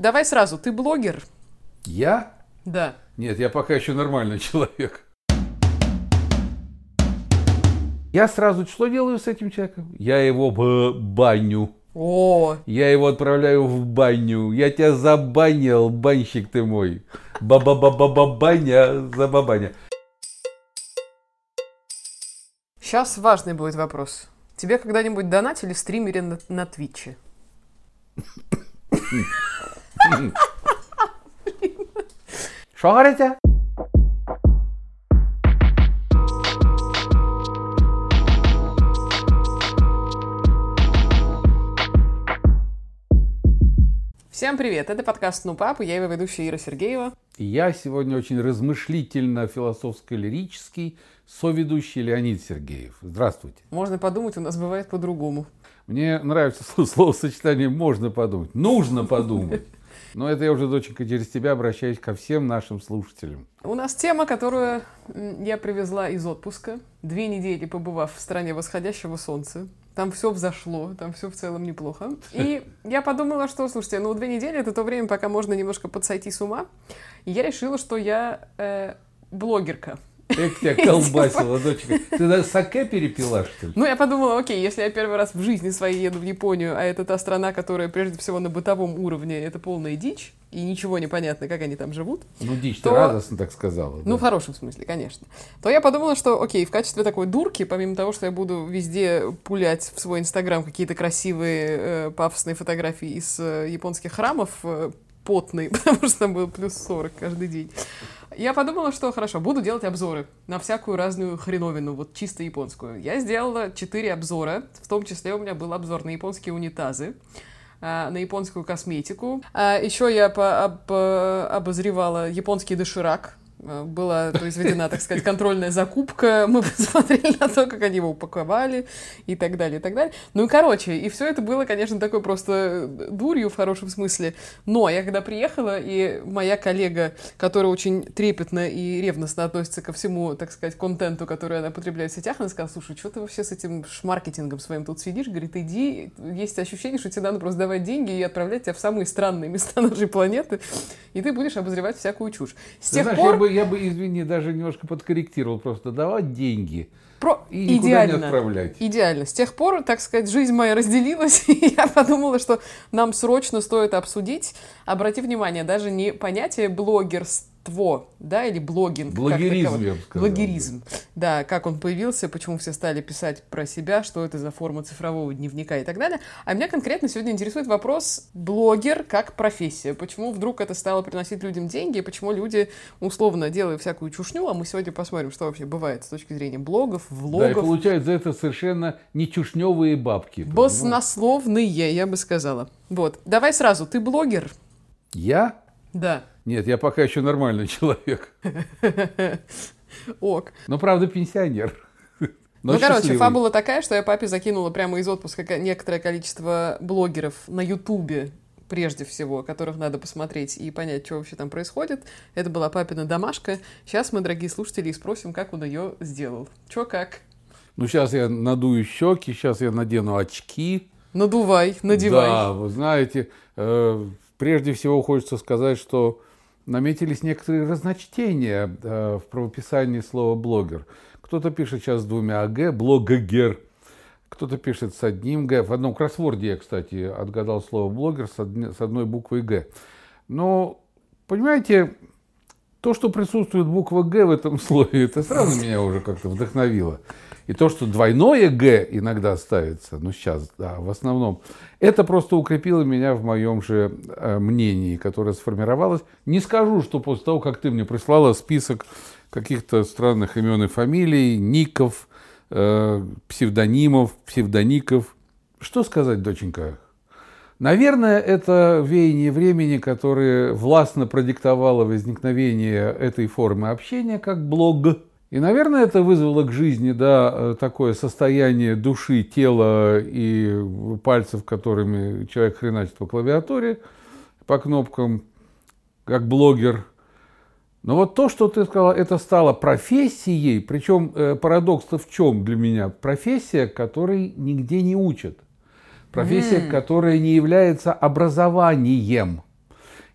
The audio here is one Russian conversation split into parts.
Давай сразу, ты блогер? Я? Да. Нет, я пока еще нормальный человек. Я сразу что делаю с этим человеком? Я его в баню. О, Я его отправляю в баню. Я тебя забанил, банщик ты мой. Ба-ба-ба-ба-ба-баня, забабаня. сейчас важный будет вопрос. Тебе когда-нибудь донатили стримере на, на Твиче? Что говорите? Всем привет, это подкаст «Ну, папа», я его ведущая Ира Сергеева. И Я сегодня очень размышлительно, философско-лирический соведущий Леонид Сергеев. Здравствуйте. Можно подумать, у нас бывает по-другому. Мне нравится сло- словосочетание «можно подумать». Нужно подумать. Но это я уже, доченька, через тебя обращаюсь ко всем нашим слушателям. У нас тема, которую я привезла из отпуска, две недели побывав в стране восходящего солнца. Там все взошло, там все в целом неплохо. И я подумала, что, слушайте, ну две недели это то время, пока можно немножко подсойти с ума. И я решила, что я э, блогерка. Эх, тебя колбасила, доченька. Ты даже саке перепила, что ли? Ну, я подумала, окей, если я первый раз в жизни своей еду в Японию, а это та страна, которая прежде всего на бытовом уровне, это полная дичь, и ничего не понятно, как они там живут, Ну, дичь, ты То- радостно так сказала. ну, в да. хорошем смысле, конечно, то я подумала, что, окей, в качестве такой дурки, помимо того, что я буду везде пулять в свой инстаграм какие-то красивые э, пафосные фотографии из э, японских храмов, э, потные, потому что там было плюс 40 каждый день, я подумала, что хорошо, буду делать обзоры на всякую разную хреновину, вот чисто японскую. Я сделала 4 обзора, в том числе у меня был обзор на японские унитазы, а, на японскую косметику. еще я по- об- обозревала японский доширак. А, Была произведена, так сказать, контрольная закупка. Мы посмотрели на то, как они его упаковали и так далее, и так далее. Ну и короче, и все это было, конечно, такой просто дурью в хорошем смысле. Но я когда приехала, и моя коллега, которая очень трепетно и ревностно относится ко всему, так сказать, контенту, который она потребляет в сетях, она сказала, слушай, что ты вообще с этим маркетингом своим тут сидишь? Говорит, иди, есть ощущение, что тебе надо просто давать деньги и отправлять тебя в самые странные места нашей планеты, и ты будешь обозревать всякую чушь. С тех знаешь, пор... я, бы, извини, даже немножко подкорректировал. Просто давать деньги Про... и никуда не Идеально. отправлять. Идеально. С тех пор, так сказать, жизнь моя разделилась, и я подумала, что нам срочно стоит обсудить. Обрати внимание, даже не понятие блогерство, да, или блогинг. как Блогеризм, таковой. я бы сказал. Блогеризм. Да, как он появился, почему все стали писать про себя, что это за форма цифрового дневника и так далее. А меня конкретно сегодня интересует вопрос блогер как профессия. Почему вдруг это стало приносить людям деньги, и почему люди, условно, делают всякую чушню, а мы сегодня посмотрим, что вообще бывает с точки зрения блогов, Да, и влогов. получают за это совершенно не чушневые бабки. понимаешь? Баснословные, я бы сказала. Вот. Давай сразу, ты блогер? Я? Да. Нет, я пока еще нормальный человек. Ок. Но, правда, пенсионер. Но ну, короче, счастливый. фабула такая, что я папе закинула прямо из отпуска ко- некоторое количество блогеров на Ютубе, прежде всего, которых надо посмотреть и понять, что вообще там происходит. Это была папина домашка. Сейчас мы, дорогие слушатели, спросим, как он ее сделал. Чё как? Ну, сейчас я надую щеки, сейчас я надену очки. Надувай, надевай. Да, вы знаете, э, прежде всего хочется сказать, что наметились некоторые разночтения э, в правописании слова «блогер». Кто-то пишет сейчас с двумя «г», «блогогер», кто-то пишет с одним «г». В одном кроссворде я, кстати, отгадал слово «блогер» с, одной буквой «г». Но, понимаете, то, что присутствует буква «г» в этом слове, это сразу меня уже как-то вдохновило. И то, что двойное «г» иногда ставится, ну сейчас, да, в основном, это просто укрепило меня в моем же э, мнении, которое сформировалось. Не скажу, что после того, как ты мне прислала список каких-то странных имен и фамилий, ников, э, псевдонимов, псевдоников. Что сказать, доченька? Наверное, это веяние времени, которое властно продиктовало возникновение этой формы общения, как блог. И, наверное, это вызвало к жизни да, э, такое состояние души, тела и пальцев, которыми человек хреначит по клавиатуре, по кнопкам, как блогер. Но вот то, что ты сказала, это стало профессией, причем э, парадокс-то в чем для меня? Профессия, которой нигде не учат. Профессия, которая не является образованием.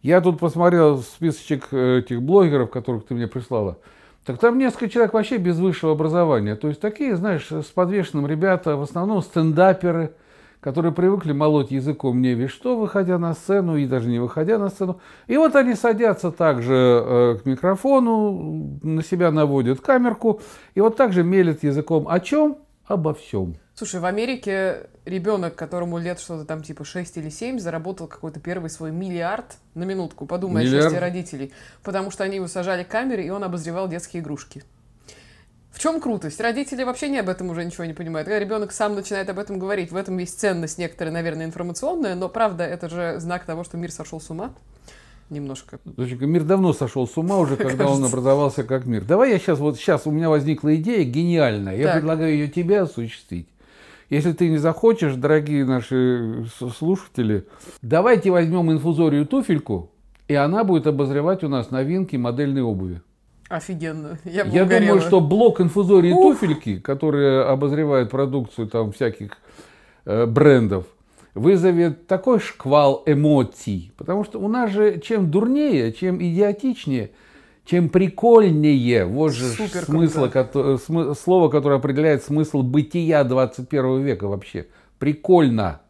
Я тут посмотрел списочек э, этих блогеров, которых ты мне прислала. Так там несколько человек вообще без высшего образования. То есть такие, знаешь, с подвешенным ребята, в основном стендаперы, которые привыкли молоть языком не весь что, выходя на сцену и даже не выходя на сцену. И вот они садятся также э, к микрофону, на себя наводят камерку и вот так же мелят языком о чем? Обо всем. Слушай, в Америке ребенок, которому лет что-то там типа 6 или 7, заработал какой-то первый свой миллиард на минутку. Подумай миллиард. о счастье родителей. Потому что они его сажали к камере, и он обозревал детские игрушки. В чем крутость? Родители вообще не об этом уже ничего не понимают. Когда ребенок сам начинает об этом говорить, в этом есть ценность некоторая, наверное, информационная, но правда, это же знак того, что мир сошел с ума немножко. Доченька, мир давно сошел с ума уже, когда он образовался как мир. Давай я сейчас, вот сейчас у меня возникла идея гениальная. Я предлагаю ее тебе осуществить. Если ты не захочешь, дорогие наши слушатели, давайте возьмем инфузорию туфельку, и она будет обозревать у нас новинки модельной обуви. Офигенно. Я, Я думаю, что блок инфузории Ух. туфельки, который обозревает продукцию там всяких э, брендов, вызовет такой шквал эмоций. Потому что у нас же чем дурнее, чем идиотичнее – чем прикольнее, вот же Супер смысл, ко- см- слово, которое определяет смысл бытия 21 века вообще. Прикольно.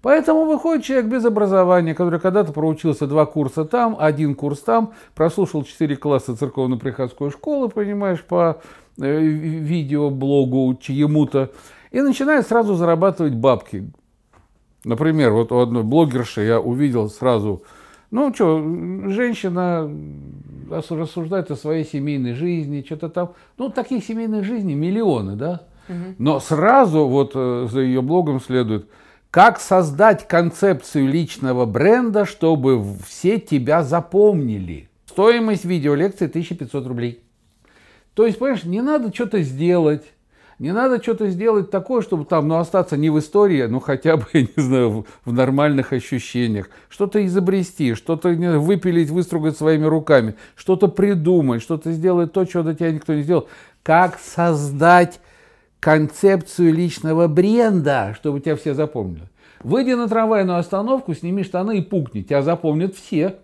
Поэтому выходит человек без образования, который когда-то проучился два курса там, один курс там, прослушал четыре класса церковно-приходской школы, понимаешь, по э, видеоблогу чьему-то, и начинает сразу зарабатывать бабки. Например, вот у одной блогерши я увидел сразу ну что, женщина рассуждает о своей семейной жизни, что-то там. Ну, таких семейных жизней миллионы, да? Но сразу вот э, за ее блогом следует, как создать концепцию личного бренда, чтобы все тебя запомнили. Стоимость видеолекции 1500 рублей. То есть, понимаешь, не надо что-то сделать, не надо что-то сделать такое, чтобы там, ну, остаться не в истории, ну, хотя бы, я не знаю, в, в нормальных ощущениях. Что-то изобрести, что-то выпилить, выстругать своими руками, что-то придумать, что-то сделать то, чего до тебя никто не сделал. Как создать концепцию личного бренда, чтобы тебя все запомнили. Выйди на трамвайную остановку, сними штаны и пукни. Тебя запомнят все.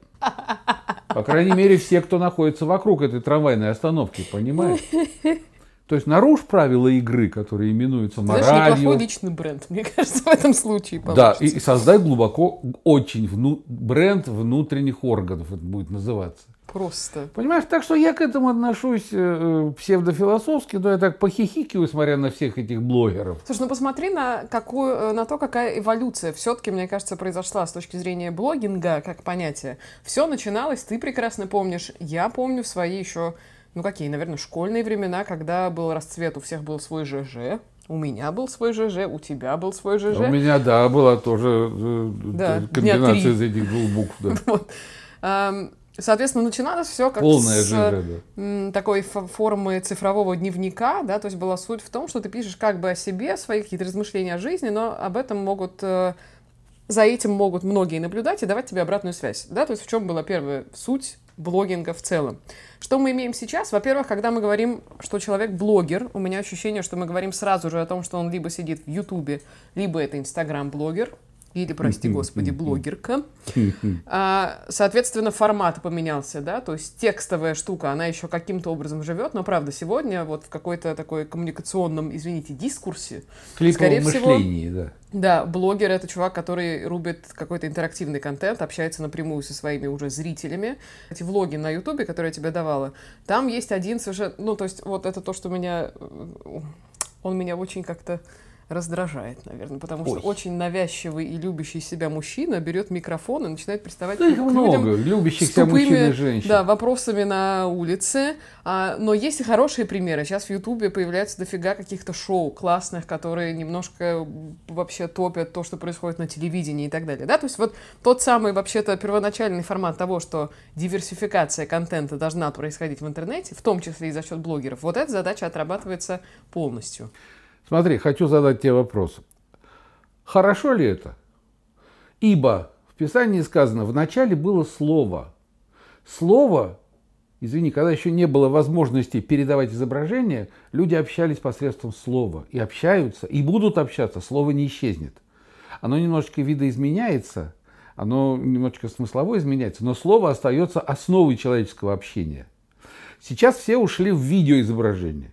По крайней мере, все, кто находится вокруг этой трамвайной остановки, понимаешь? То есть нарушь правила игры, которые именуются моралью. Знаешь, неплохой личный бренд, мне кажется, в этом случае получится. Да, и, и создай глубоко очень вну, бренд внутренних органов, это будет называться. Просто. Понимаешь, так что я к этому отношусь э, псевдофилософски, но я так похихикиваю, смотря на всех этих блогеров. Слушай, ну посмотри на, какую, э, на то, какая эволюция все-таки, мне кажется, произошла с точки зрения блогинга как понятия. Все начиналось, ты прекрасно помнишь, я помню в свои еще ну какие, наверное, школьные времена, когда был расцвет, у всех был свой ЖЖ, у меня был свой ЖЖ, у тебя был свой ЖЖ. У меня, да, была тоже э, да, комбинация из этих двух букв. Да. Вот. Соответственно, начиналось все как Полная с ЖЖ, да. такой формы цифрового дневника, да, то есть была суть в том, что ты пишешь как бы о себе, свои какие-то размышления о жизни, но об этом могут э, за этим могут многие наблюдать и давать тебе обратную связь, да, то есть в чем была первая суть блогинга в целом. Что мы имеем сейчас? Во-первых, когда мы говорим, что человек блогер, у меня ощущение, что мы говорим сразу же о том, что он либо сидит в Ютубе, либо это Инстаграм-блогер, или, прости господи, блогерка. А, соответственно, формат поменялся, да, то есть текстовая штука, она еще каким-то образом живет, но правда сегодня вот в какой-то такой коммуникационном, извините, дискурсе, скорее всего, да. Да, блогер это чувак, который рубит какой-то интерактивный контент, общается напрямую со своими уже зрителями. Эти влоги на Ютубе, которые я тебе давала, там есть один совершенно, ну то есть вот это то, что меня, э, он меня очень как-то раздражает, наверное, потому Ой. что очень навязчивый и любящий себя мужчина берет микрофон и начинает приставать да, к, к много, людям любящих с тупыми, мужчин и женщин. Да, вопросами на улице. А, но есть и хорошие примеры. Сейчас в Ютубе появляется дофига каких-то шоу классных, которые немножко вообще топят то, что происходит на телевидении и так далее. Да? То есть вот тот самый вообще-то первоначальный формат того, что диверсификация контента должна происходить в интернете, в том числе и за счет блогеров, вот эта задача отрабатывается полностью. Смотри, хочу задать тебе вопрос. Хорошо ли это? Ибо в Писании сказано, в начале было слово. Слово, извини, когда еще не было возможности передавать изображение, люди общались посредством слова. И общаются, и будут общаться, слово не исчезнет. Оно немножечко видоизменяется, оно немножечко смыслово изменяется, но слово остается основой человеческого общения. Сейчас все ушли в видеоизображение.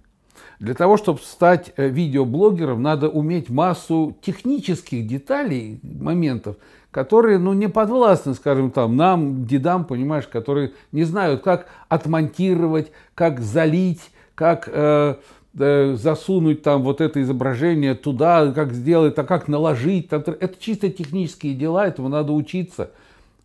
Для того, чтобы стать э, видеоблогером, надо уметь массу технических деталей, моментов, которые, ну, не подвластны, скажем, там, нам, дедам, понимаешь, которые не знают, как отмонтировать, как залить, как э, э, засунуть там вот это изображение туда, как сделать, а как наложить. Это чисто технические дела, этому надо учиться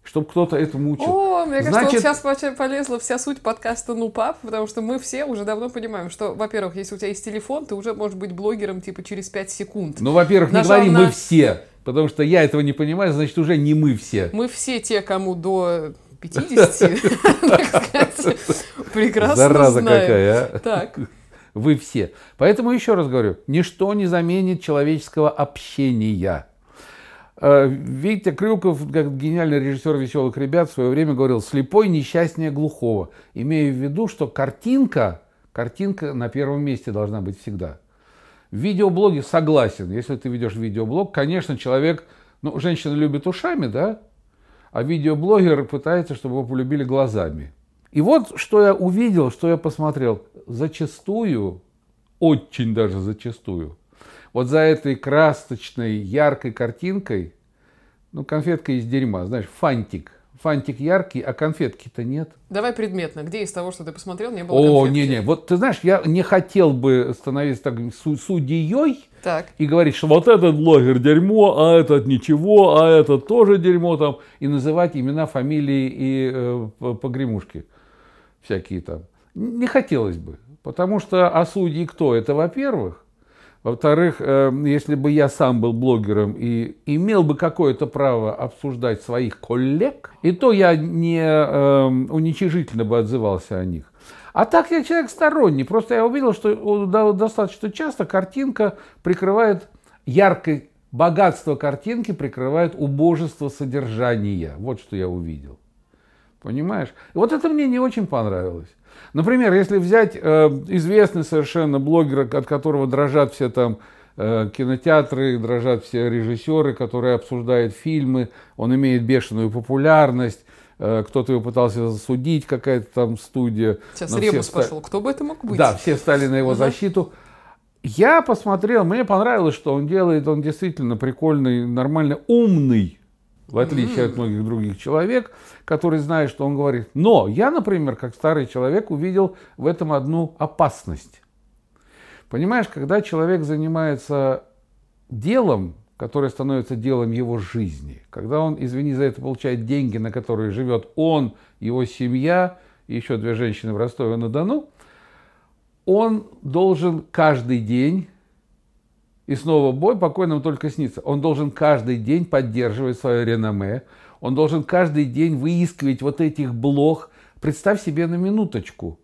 чтобы кто-то этому учил. О, мне кажется, Значит... вот сейчас полезла вся суть подкаста «Ну, пап», потому что мы все уже давно понимаем, что, во-первых, если у тебя есть телефон, ты уже можешь быть блогером типа через 5 секунд. Ну, во-первых, не говори на... «мы все», потому что я этого не понимаю, значит, уже не мы все. Мы все те, кому до 50, прекрасно Зараза какая, а. Так. Вы все. Поэтому еще раз говорю, ничто не заменит человеческого общения. Э, Витя Крюков, как гениальный режиссер «Веселых ребят», в свое время говорил «слепой несчастнее глухого», имея в виду, что картинка, картинка на первом месте должна быть всегда. В видеоблоге согласен. Если ты ведешь видеоблог, конечно, человек, ну, женщина любит ушами, да, а видеоблогер пытается, чтобы его полюбили глазами. И вот что я увидел, что я посмотрел. Зачастую, очень даже зачастую, вот за этой красочной, яркой картинкой, ну, конфетка из дерьма, знаешь, фантик. Фантик яркий, а конфетки-то нет. Давай предметно. Где из того, что ты посмотрел, не было О, не-не. Вот ты знаешь, я не хотел бы становиться так судьей так. и говорить, что вот этот блогер дерьмо, а этот ничего, а этот тоже дерьмо там, и называть имена, фамилии и э, погремушки всякие там. Не хотелось бы. Потому что, а судьи кто? Это, во-первых. Во-вторых, э, если бы я сам был блогером и имел бы какое-то право обсуждать своих коллег, и то я не э, уничижительно бы отзывался о них. А так я человек сторонний. Просто я увидел, что достаточно часто картинка прикрывает яркое богатство картинки прикрывает убожество содержания. Вот что я увидел. Понимаешь? И вот это мне не очень понравилось. Например, если взять э, известный совершенно блогер, от которого дрожат все там э, кинотеатры, дрожат все режиссеры, которые обсуждают фильмы, он имеет бешеную популярность, э, кто-то его пытался засудить, какая-то там студия. Сейчас Ребус ста... пошел, кто бы это мог быть? Да, все стали на его угу. защиту. Я посмотрел, мне понравилось, что он делает, он действительно прикольный, нормально умный в отличие mm-hmm. от многих других человек, который знает, что он говорит. Но я, например, как старый человек, увидел в этом одну опасность. Понимаешь, когда человек занимается делом, которое становится делом его жизни, когда он, извини за это, получает деньги, на которые живет он, его семья и еще две женщины в Ростове-на-Дону, он должен каждый день и снова бой, покойным только снится. Он должен каждый день поддерживать свое реноме. Он должен каждый день выискивать вот этих блох. Представь себе на минуточку.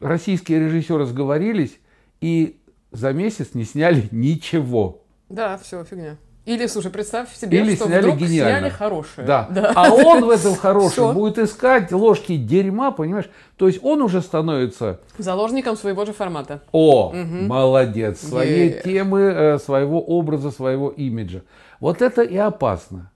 Российские режиссеры сговорились и за месяц не сняли ничего. Да, все, фигня. Или, слушай, представь себе, Или что сняли вдруг гениально. сняли хорошее. Да. да. А он в этом хорошем будет искать ложки дерьма, понимаешь? То есть он уже становится... Заложником своего же формата. О, угу. молодец. Своей е темы, э, своего образа, своего имиджа. Вот это и опасно.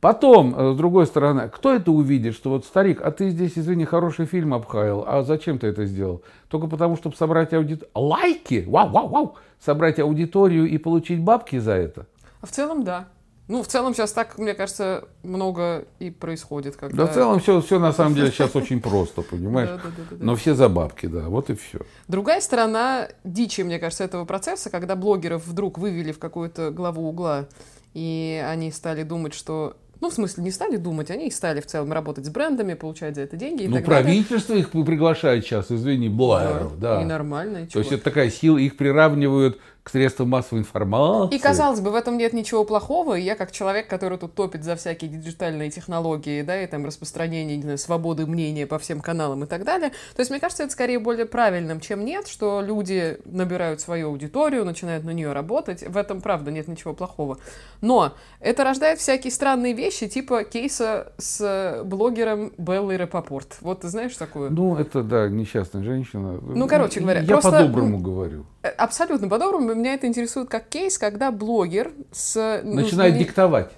Потом, э, с другой стороны, кто это увидит, что вот старик, а ты здесь, извини, хороший фильм обхаял, а зачем ты это сделал? Только потому, чтобы собрать аудиторию. Лайки! Вау, вау, вау! Собрать аудиторию и получить бабки за это. А в целом, да. Ну, в целом сейчас так, мне кажется, много и происходит. Когда... Да, в целом все, все на самом деле сейчас очень просто, понимаешь? Да, да, да, да, Но все за бабки, да, вот и все. Другая сторона дичи, мне кажется, этого процесса, когда блогеров вдруг вывели в какую-то главу угла, и они стали думать, что ну, в смысле, не стали думать, они стали в целом работать с брендами, получать за это деньги и Ну, так правительство далее. их приглашает сейчас, извини, блогеров, да. да. И нормально, и То есть это такая сила, их приравнивают к средствам массовой информации. И, казалось бы, в этом нет ничего плохого. И я, как человек, который тут топит за всякие диджитальные технологии, да, и там распространение, не знаю, свободы мнения по всем каналам и так далее. То есть, мне кажется, это скорее более правильным, чем нет, что люди набирают свою аудиторию, начинают на нее работать. В этом, правда, нет ничего плохого. Но это рождает всякие странные вещи, типа кейса с блогером Беллой Рапопорт. Вот ты знаешь такую? Ну, это, да, несчастная женщина. Ну, короче говоря. Я просто, по-доброму говорю. Э, абсолютно по-доброму. Меня это интересует как кейс, когда блогер с... Ну, Начинает ну, диктовать.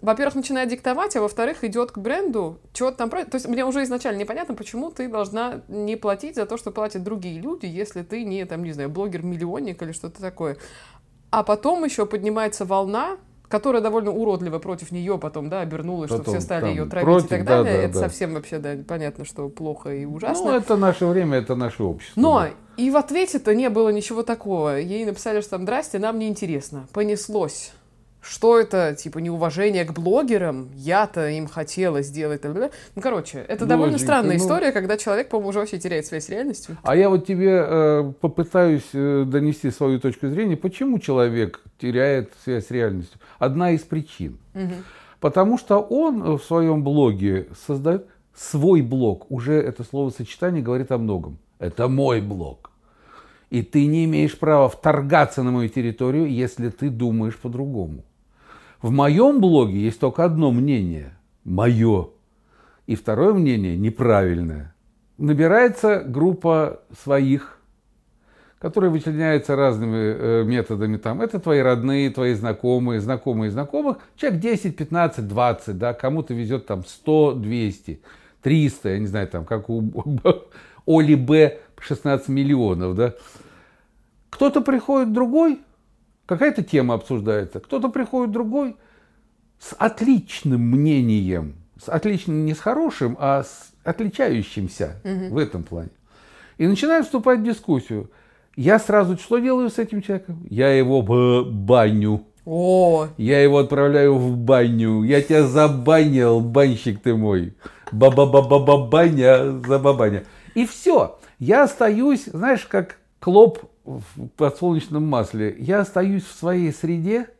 во-первых, начинает диктовать, а во-вторых, идет к бренду, чего там... То есть мне уже изначально непонятно, почему ты должна не платить за то, что платят другие люди, если ты не, там, не знаю, блогер-миллионник или что-то такое. А потом еще поднимается волна, которая довольно уродливо против нее потом, да, обернулась, потом, что все стали ее травить против, и так далее. Да, да, это да. совсем вообще, да, понятно, что плохо и ужасно. Ну, это наше время, это наше общество. Но да. и в ответе-то не было ничего такого. Ей написали, что там, здрасте, нам не интересно. Понеслось что это, типа, неуважение к блогерам, я-то им хотела сделать. Ну, короче, это ну, довольно странная ну... история, когда человек, по-моему, уже вообще теряет связь с реальностью. А я вот тебе э, попытаюсь э, донести свою точку зрения, почему человек теряет связь с реальностью. Одна из причин. Угу. Потому что он в своем блоге создает свой блог. Уже это словосочетание говорит о многом. Это мой блог. И ты не имеешь права вторгаться на мою территорию, если ты думаешь по-другому. В моем блоге есть только одно мнение – мое. И второе мнение – неправильное. Набирается группа своих, которые вычленяются разными э, методами. Там, это твои родные, твои знакомые, знакомые знакомых. Человек 10, 15, 20, да, кому-то везет там 100, 200, 300, я не знаю, там, как у Оли Б 16 миллионов, да. Кто-то приходит другой, какая-то тема обсуждается, кто-то приходит другой с отличным мнением, с отличным не с хорошим, а с отличающимся угу. в этом плане. И начинает вступать в дискуссию. Я сразу что делаю с этим человеком? Я его в баню. О. Я его отправляю в баню. Я тебя забанил, банщик ты мой. Ба-ба-ба-ба-баня, забабаня. И все. Я остаюсь, знаешь, как клоп в подсолнечном масле. Я остаюсь в своей среде,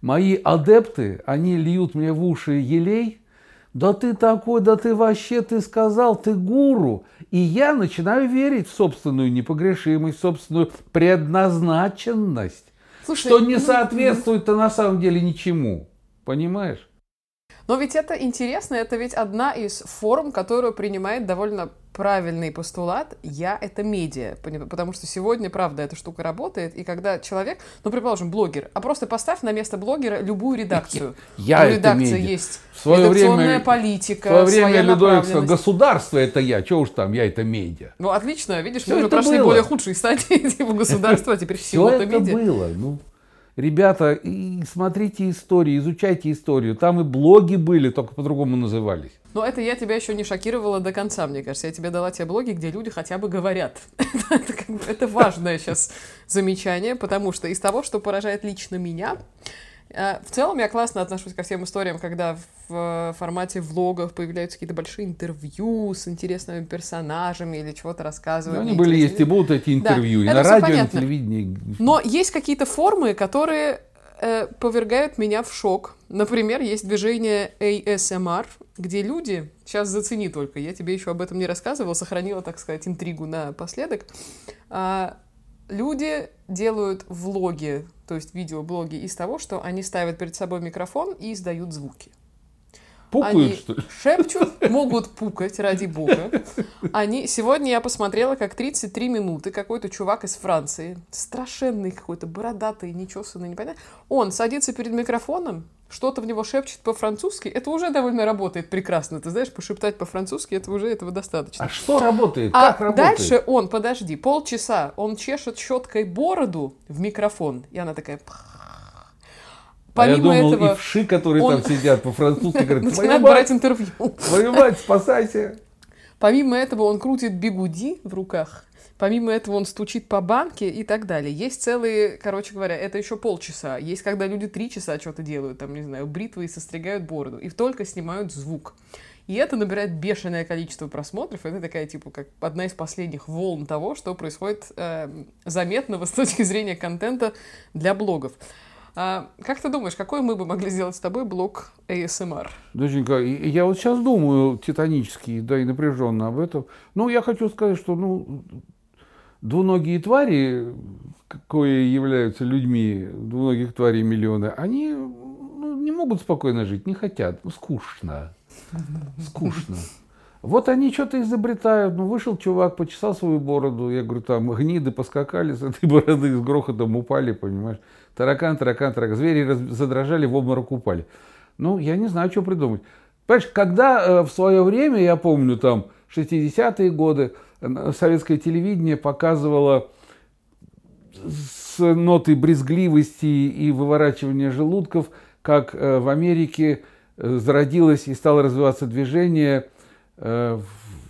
мои адепты, они льют мне в уши елей, да ты такой, да ты вообще, ты сказал, ты гуру. И я начинаю верить в собственную непогрешимость, в собственную предназначенность, Слушай, что не ну, соответствует-то на самом деле ничему. Понимаешь? Но ведь это интересно, это ведь одна из форм, которую принимает довольно правильный постулат «я — это медиа», потому что сегодня, правда, эта штука работает, и когда человек, ну, предположим, блогер, а просто поставь на место блогера любую редакцию. Я, я это медиа. есть в свое редакционная время, политика, В свое время Людовик государство — это я, что уж там, я — это медиа. Ну, отлично, видишь, все мы уже прошли было. более худшие стадии типа государства, а теперь все это медиа. Все это было, ну... Ребята, и смотрите истории, изучайте историю. Там и блоги были, только по-другому назывались. Но это я тебя еще не шокировала до конца, мне кажется. Я тебе дала те блоги, где люди хотя бы говорят. это, как бы, это важное сейчас замечание, потому что из того, что поражает лично меня, в целом я классно отношусь ко всем историям, когда в формате влогов появляются какие-то большие интервью с интересными персонажами или чего-то рассказывают. Ну, они были, есть и будут эти интервью, да, и на радио, и на телевидении. Но есть какие-то формы, которые э, повергают меня в шок. Например, есть движение ASMR, где люди, сейчас зацени только, я тебе еще об этом не рассказывала, сохранила, так сказать, интригу напоследок, а, люди делают влоги, то есть видеоблоги из того, что они ставят перед собой микрофон и издают звуки. Пукают, они что ли? шепчут, могут пукать, ради бога. Они... Сегодня я посмотрела, как 33 минуты какой-то чувак из Франции, страшенный какой-то, бородатый, нечесанный, непонятно, он садится перед микрофоном, что-то в него шепчет по-французски, это уже довольно работает прекрасно. Ты знаешь, пошептать по-французски, это уже этого достаточно. А что работает? А как работает? дальше он, подожди, полчаса, он чешет щеткой бороду в микрофон, и она такая... Помимо а я думал, этого, и вши, которые он... там сидят по-французски, говорят, начинает брать интервью. Твою мать, спасайся. Помимо этого он крутит бигуди в руках, Помимо этого он стучит по банке и так далее. Есть целые, короче говоря, это еще полчаса. Есть, когда люди три часа что-то делают, там, не знаю, бритвы и состригают бороду, и только снимают звук. И это набирает бешеное количество просмотров. Это такая, типа, как одна из последних волн того, что происходит э, заметного с точки зрения контента для блогов. А, как ты думаешь, какой мы бы могли сделать с тобой блог ASMR? Доченька, я вот сейчас думаю титанически, да и напряженно об этом. Ну, я хочу сказать, что, ну, двуногие твари, кое являются людьми, двуногих тварей миллионы, они ну, не могут спокойно жить, не хотят, скучно, скучно. Вот они что-то изобретают. Ну, вышел чувак, почесал свою бороду. Я говорю, там гниды поскакали с этой бороды, с грохотом упали, понимаешь. Таракан, таракан, таракан. Звери задрожали, в обморок упали. Ну, я не знаю, что придумать. Понимаешь, когда э, в свое время, я помню, там, 60-е годы, советское телевидение показывало с нотой брезгливости и выворачивания желудков, как э, в Америке э, зародилось и стало развиваться движение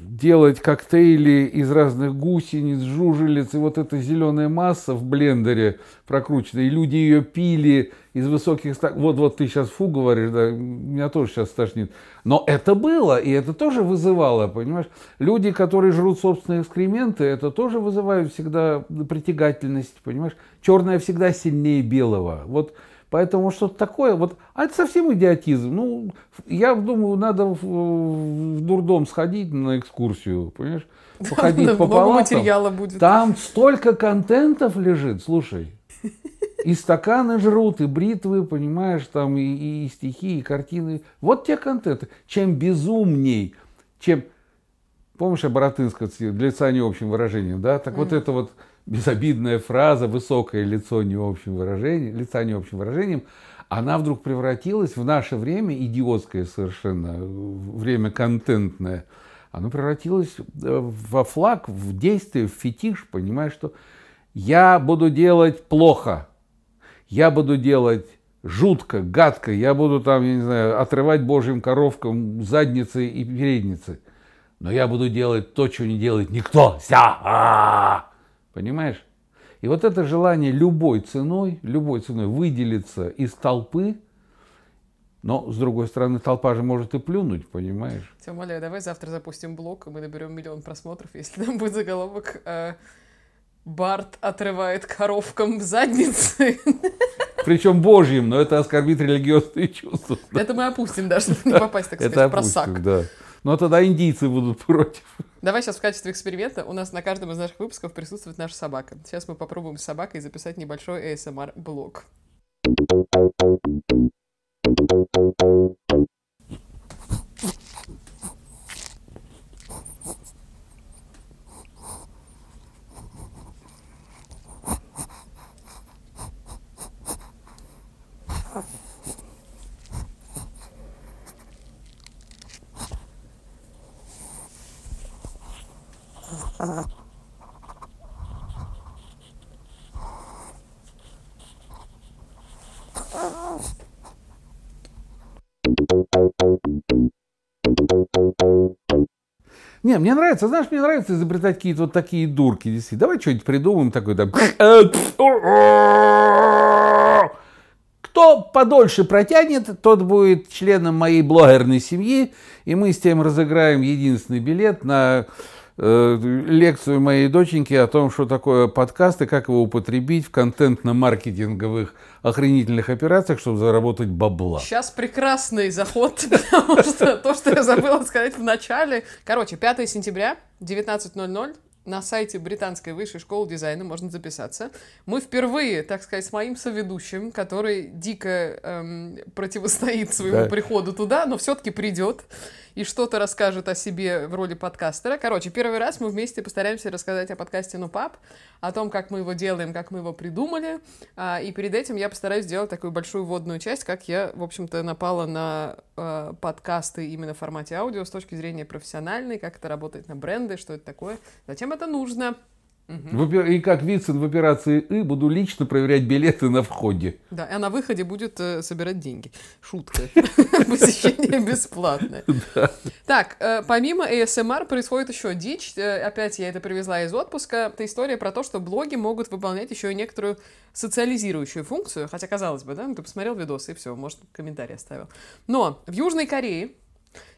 делать коктейли из разных гусениц, жужелиц, и вот эта зеленая масса в блендере прокрученная, и люди ее пили из высоких... Вот, вот ты сейчас фу говоришь, да, меня тоже сейчас стошнит. Но это было, и это тоже вызывало, понимаешь? Люди, которые жрут собственные экскременты, это тоже вызывает всегда притягательность, понимаешь? Черное всегда сильнее белого. Вот Поэтому что-то такое, вот, а это совсем идиотизм. Ну, я думаю, надо в, в дурдом сходить на экскурсию, понимаешь? Походить по палатам. материала будет. Там столько контентов лежит, слушай. И стаканы жрут, и бритвы, понимаешь, там и, и стихи, и картины. Вот те контенты. Чем безумней, чем... Помнишь, я Боротынского для лица не общим выражением, да? Так mm. вот это вот безобидная фраза, высокое лицо не общим выражением, лица не общим выражением, она вдруг превратилась в наше время, идиотское совершенно, время контентное, оно превратилось э, во флаг, в действие, в фетиш, понимаешь, что я буду делать плохо, я буду делать жутко, гадко, я буду там, я не знаю, отрывать божьим коровкам задницы и передницы, но я буду делать то, что не делает никто. Ся! Понимаешь? И вот это желание любой ценой, любой ценой выделиться из толпы, но, с другой стороны, толпа же может и плюнуть, понимаешь? Тем более, давай завтра запустим блог, и мы наберем миллион просмотров, если там будет заголовок э, «Барт отрывает коровкам задницы». Причем божьим, но это оскорбит религиозные чувства. Это мы опустим, да, чтобы не попасть, так сказать, в просак. да. Но тогда индийцы будут против. Давай сейчас в качестве эксперимента у нас на каждом из наших выпусков присутствует наша собака. Сейчас мы попробуем с собакой записать небольшой ASMR-блог. Не, мне нравится, знаешь, мне нравится изобретать какие-то вот такие дурки. Действительно. Давай что-нибудь придумаем такое там. Кто подольше протянет, тот будет членом моей блогерной семьи, и мы с тем разыграем единственный билет на лекцию моей доченьки о том, что такое подкаст и как его употребить в контентно-маркетинговых охренительных операциях, чтобы заработать бабла. Сейчас прекрасный заход, потому что то, что я забыла сказать в начале. Короче, 5 сентября, 19.00, на сайте британской высшей школы дизайна можно записаться. Мы впервые, так сказать, с моим соведущим, который дико эм, противостоит своему да. приходу туда, но все-таки придет и что-то расскажет о себе в роли подкастера. Короче, первый раз мы вместе постараемся рассказать о подкасте «Ну, пап», о том, как мы его делаем, как мы его придумали. А, и перед этим я постараюсь сделать такую большую вводную часть, как я, в общем-то, напала на э, подкасты именно в формате аудио с точки зрения профессиональной, как это работает на бренды, что это такое, зачем это нужно. Угу. И как Вицин в операции «И» буду лично проверять билеты на входе. Да, а на выходе будет э, собирать деньги. Шутка. Посещение бесплатное. Так, э, помимо ASMR происходит еще дичь. Э, опять я это привезла из отпуска. Это история про то, что блоги могут выполнять еще и некоторую социализирующую функцию. Хотя, казалось бы, да, ну, ты посмотрел видосы и все, может, комментарий оставил. Но в Южной Корее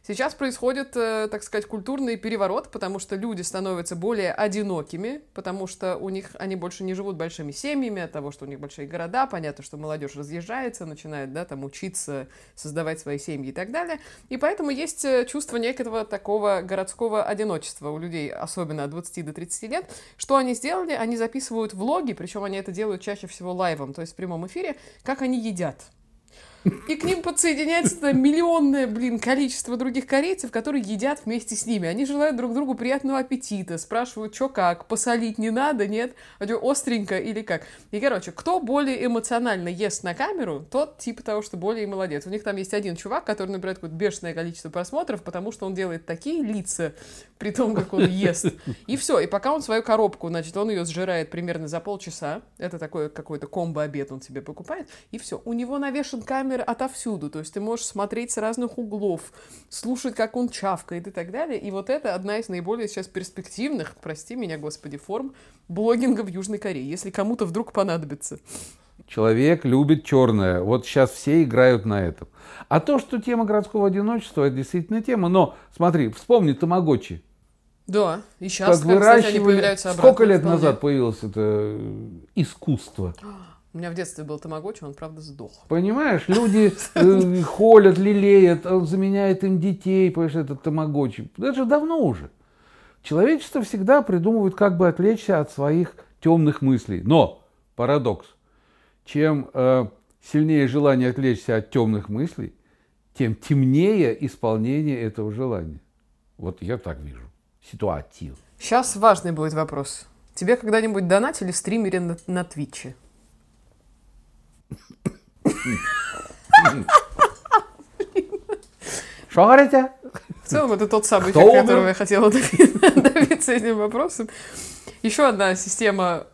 Сейчас происходит, э, так сказать, культурный переворот, потому что люди становятся более одинокими, потому что у них они больше не живут большими семьями, от того, что у них большие города, понятно, что молодежь разъезжается, начинает, да, там учиться, создавать свои семьи и так далее. И поэтому есть э, чувство некого такого городского одиночества у людей, особенно от 20 до 30 лет. Что они сделали? Они записывают влоги, причем они это делают чаще всего лайвом, то есть в прямом эфире, как они едят. И к ним подсоединяется миллионное, блин, количество других корейцев, которые едят вместе с ними. Они желают друг другу приятного аппетита, спрашивают, что как, посолить не надо, нет? А остренько или как? И, короче, кто более эмоционально ест на камеру, тот типа того, что более молодец. У них там есть один чувак, который набирает какое-то бешеное количество просмотров, потому что он делает такие лица, при том, как он ест. И все. И пока он свою коробку, значит, он ее сжирает примерно за полчаса. Это такой какой-то комбо-обед он себе покупает. И все. У него навешен камеры отовсюду. То есть ты можешь смотреть с разных углов, слушать, как он чавкает и так далее. И вот это одна из наиболее сейчас перспективных, прости меня, господи, форм блогинга в Южной Корее. Если кому-то вдруг понадобится. Человек любит черное. Вот сейчас все играют на этом. А то, что тема городского одиночества, это действительно тема. Но смотри, вспомни Тамагочи. Да, и сейчас, как кстати, они появляются обратно. Сколько лет вполне. назад появилось это э, искусство? У меня в детстве был тамагочи, он, правда, сдох. Понимаешь, люди э, холят, лелеют, он заменяет им детей, понимаешь, этот тамагочи. Это же давно уже. Человечество всегда придумывает, как бы отвлечься от своих темных мыслей. Но, парадокс, чем э, сильнее желание отвлечься от темных мыслей, тем темнее исполнение этого желания. Вот я так вижу ситуацию. Сейчас важный будет вопрос. Тебе когда-нибудь донатили стримеры на, на Твиче? Говорите? В целом, это тот самый эффект, которого я хотела добиться этим вопросом. Еще одна система,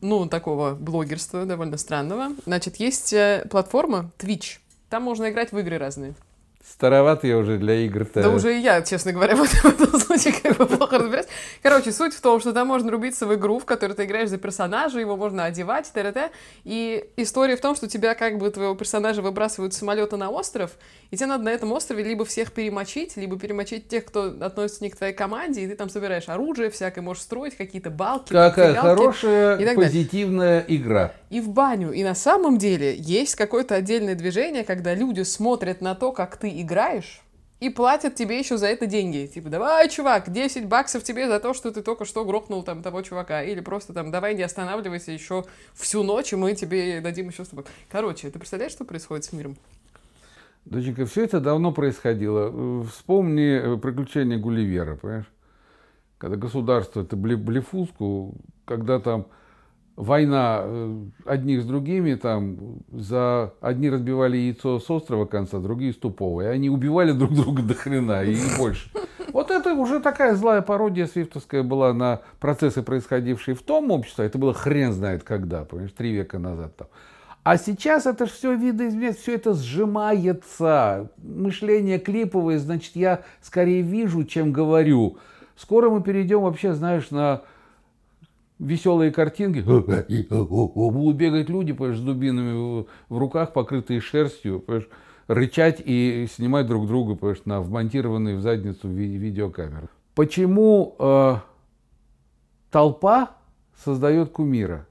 ну, такого блогерства довольно странного. Значит, есть э, платформа Twitch. Там можно играть в игры разные. Староват я уже для игр-то. Да уже и я, честно говоря, в этом случае как бы плохо разбираюсь. Короче, суть в том, что там можно рубиться в игру, в которой ты играешь за персонажа, его можно одевать, т.т. И история в том, что тебя как бы твоего персонажа выбрасывают с самолета на остров, и тебе надо на этом острове либо всех перемочить, либо перемочить тех, кто относится не к твоей команде, и ты там собираешь оружие всякое, можешь строить какие-то балки. Какая хорошая, позитивная далее. игра. И в баню. И на самом деле есть какое-то отдельное движение, когда люди смотрят на то, как ты играешь, и платят тебе еще за это деньги. Типа, давай, чувак, 10 баксов тебе за то, что ты только что грохнул там того чувака. Или просто там, давай не останавливайся еще всю ночь, и мы тебе дадим еще с тобой. Короче, ты представляешь, что происходит с миром? Доченька, все это давно происходило. Вспомни э, приключения Гулливера, понимаешь? Когда государство это блефуску, когда там война э, одних с другими, там, за одни разбивали яйцо с острого конца, другие с тупого. И они убивали друг друга до хрена и больше. Вот это уже такая злая пародия свифтовская была на процессы, происходившие в том обществе. Это было хрен знает когда, понимаешь, три века назад там. А сейчас это все видоизменяется, все это сжимается. Мышление клиповое, значит, я скорее вижу, чем говорю. Скоро мы перейдем вообще, знаешь, на веселые картинки. Будут бегать люди, понимаешь, с дубинами в руках, покрытые шерстью, понимаешь, рычать и снимать друг друга, понимаешь, на вмонтированные в задницу видеокамеры. Почему э, толпа создает кумира?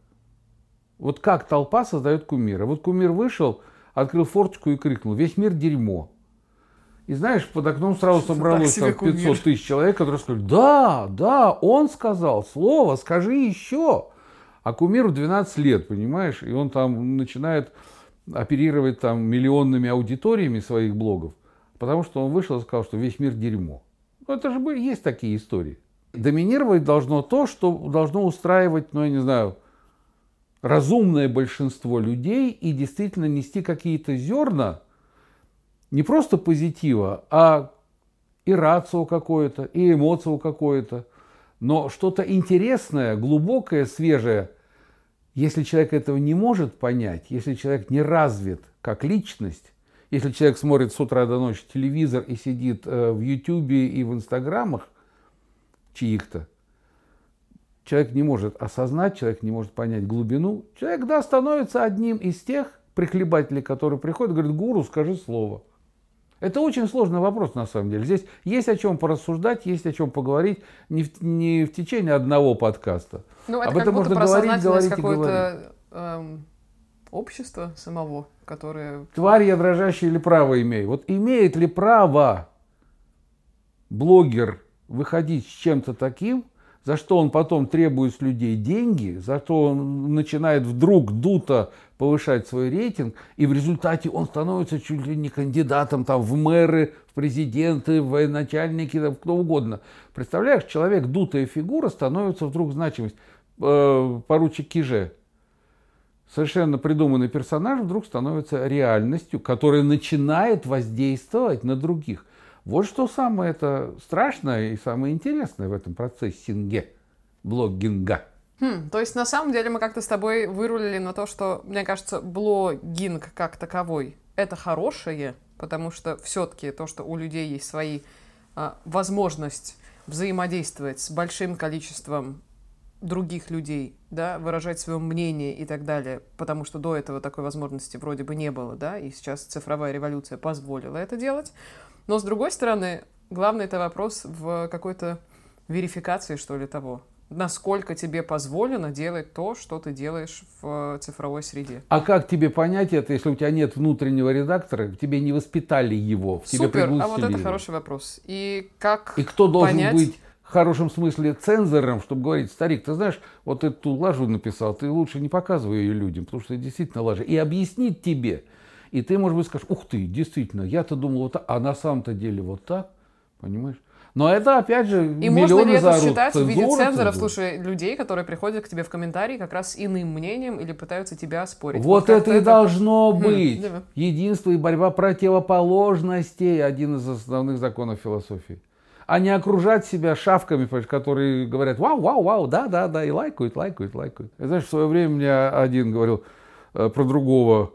Вот как толпа создает кумира? Вот кумир вышел, открыл форточку и крикнул, весь мир дерьмо. И знаешь, под окном сразу собралось там 500 тысяч человек, которые сказали, да, да, он сказал слово, скажи еще. А кумиру 12 лет, понимаешь, и он там начинает оперировать там миллионными аудиториями своих блогов, потому что он вышел и сказал, что весь мир дерьмо. Ну, это же есть такие истории. Доминировать должно то, что должно устраивать, ну, я не знаю, разумное большинство людей и действительно нести какие-то зерна, не просто позитива, а и рацию какое-то, и эмоцию какое-то, но что-то интересное, глубокое, свежее. Если человек этого не может понять, если человек не развит как личность, если человек смотрит с утра до ночи телевизор и сидит э, в Ютубе и в Инстаграмах чьих-то, человек не может осознать, человек не может понять глубину, человек, да, становится одним из тех прихлебателей, которые приходят говорят, гуру, скажи слово. Это очень сложный вопрос, на самом деле. Здесь есть о чем порассуждать, есть о чем поговорить, не в, не в течение одного подкаста. Ну, это Об этом можно говорить, говорить и говорить. Эм, общество самого, которое... Тварь я дрожащая или право имею? Вот имеет ли право блогер выходить с чем-то таким, за что он потом требует с людей деньги, за что он начинает вдруг дуто повышать свой рейтинг, и в результате он становится чуть ли не кандидатом там, в мэры, в президенты, в военачальники, там, кто угодно. Представляешь, человек, дутая фигура, становится вдруг значимость. Э, поручик Киже, совершенно придуманный персонаж, вдруг становится реальностью, которая начинает воздействовать на других. Вот что самое это страшное и самое интересное в этом процессинге, блогинга. Хм, то есть на самом деле мы как-то с тобой вырулили на то, что, мне кажется, блогинг как таковой это хорошее, потому что все-таки то, что у людей есть свои а, возможность взаимодействовать с большим количеством других людей, да, выражать свое мнение и так далее, потому что до этого такой возможности вроде бы не было, да, и сейчас цифровая революция позволила это делать. Но, с другой стороны, главный это вопрос в какой-то верификации, что ли, того. Насколько тебе позволено делать то, что ты делаешь в цифровой среде. А как тебе понять это, если у тебя нет внутреннего редактора, тебе не воспитали его, в Супер, а вот это хороший вопрос. И как И кто должен понять... быть в хорошем смысле цензором, чтобы говорить, старик, ты знаешь, вот эту лажу написал, ты лучше не показывай ее людям, потому что это действительно лажа. И объяснить тебе – и ты, может быть, скажешь, ух ты, действительно, я-то думал вот так, а на самом-то деле вот так, понимаешь? Но это, опять же, И можно ли это считать в виде цензоров, слушай, людей, которые приходят к тебе в комментарии как раз с иным мнением или пытаются тебя спорить? Вот, вот это и это... должно хм, быть. Хм, Единство и борьба противоположностей – один из основных законов философии. А не окружать себя шавками, которые говорят «Вау, вау, вау, да, да, да», и лайкают, лайкают, лайкают. И, знаешь, в свое время мне один говорил э, про другого –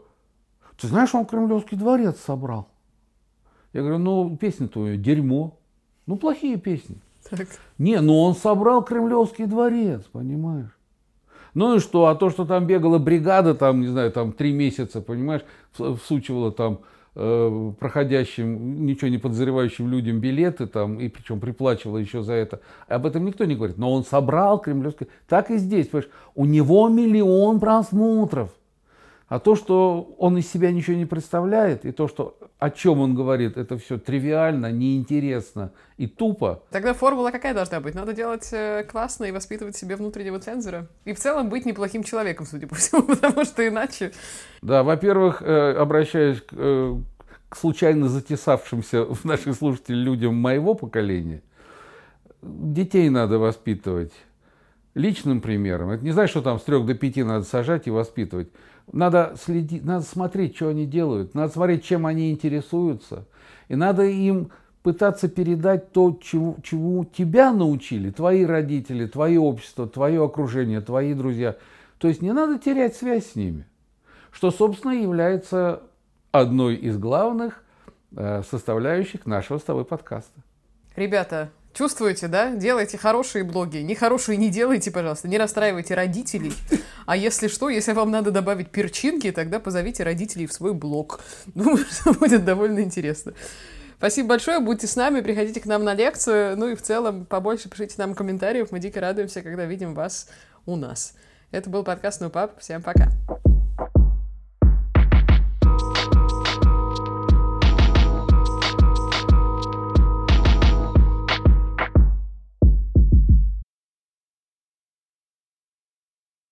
ты знаешь, он Кремлевский дворец собрал. Я говорю, ну, песня твоя дерьмо. Ну, плохие песни. Так. Не, ну он собрал Кремлевский дворец, понимаешь? Ну и что? А то, что там бегала бригада, там, не знаю, там три месяца, понимаешь, всучивала там э, проходящим, ничего не подозревающим людям билеты, там, и причем приплачивала еще за это. Об этом никто не говорит. Но он собрал Кремлевский... Так и здесь, понимаешь, у него миллион просмотров. А то, что он из себя ничего не представляет, и то, что о чем он говорит, это все тривиально, неинтересно и тупо. Тогда формула какая должна быть? Надо делать э, классно и воспитывать себе внутреннего цензора. И в целом быть неплохим человеком, судя по всему, потому что иначе... Да, во-первых, э, обращаясь к, э, к случайно затесавшимся в наших слушателей людям моего поколения, детей надо воспитывать личным примером. Это не значит, что там с трех до пяти надо сажать и воспитывать. Надо следить, надо смотреть, что они делают, надо смотреть, чем они интересуются. И надо им пытаться передать то, чему, чему тебя научили, твои родители, твое общество, твое окружение, твои друзья. То есть не надо терять связь с ними, что, собственно, является одной из главных э, составляющих нашего с тобой подкаста. Ребята, Чувствуете, да? Делайте хорошие блоги. Нехорошие не делайте, пожалуйста. Не расстраивайте родителей. А если что, если вам надо добавить перчинки, тогда позовите родителей в свой блог. Думаю, что будет довольно интересно. Спасибо большое, будьте с нами, приходите к нам на лекцию. Ну и в целом побольше пишите нам комментариев. Мы дико радуемся, когда видим вас у нас. Это был подкаст «Ну, пап». Всем пока.